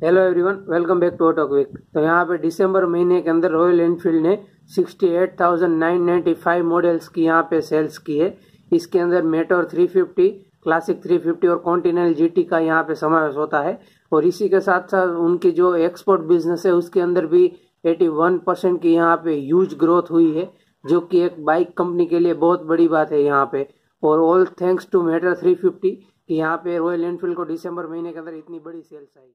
Hello everyone welcome back to Auto Quick तो यहाँ पे दिसंबर महीने के अंदर रॉयल एनफील्ड ने 68,995 मॉडल्स की यहाँ पे सेल्स की है। इसके अंदर मेटोर 350 क्लासिक 350 और कॉन्टिनेंटल जीटी का यहाँ पे समावेश होता है। और इसी के साथ साथ उनकी जो एक्सपोर्ट बिज़नेस है उसके अंदर भी 81 परसेंट की यहाँ पे ह्यूज ग्रोथ हुई है जो कि एक बाइक कंपनी के लिए बहुत बड़ी बात है यहाँ पे। और ऑल थैंक्स टू मेटर 350 कि यहाँ पे रॉयल एनफील्ड को दिसंबर महीने के अंदर इतनी बड़ी सेल्स आई।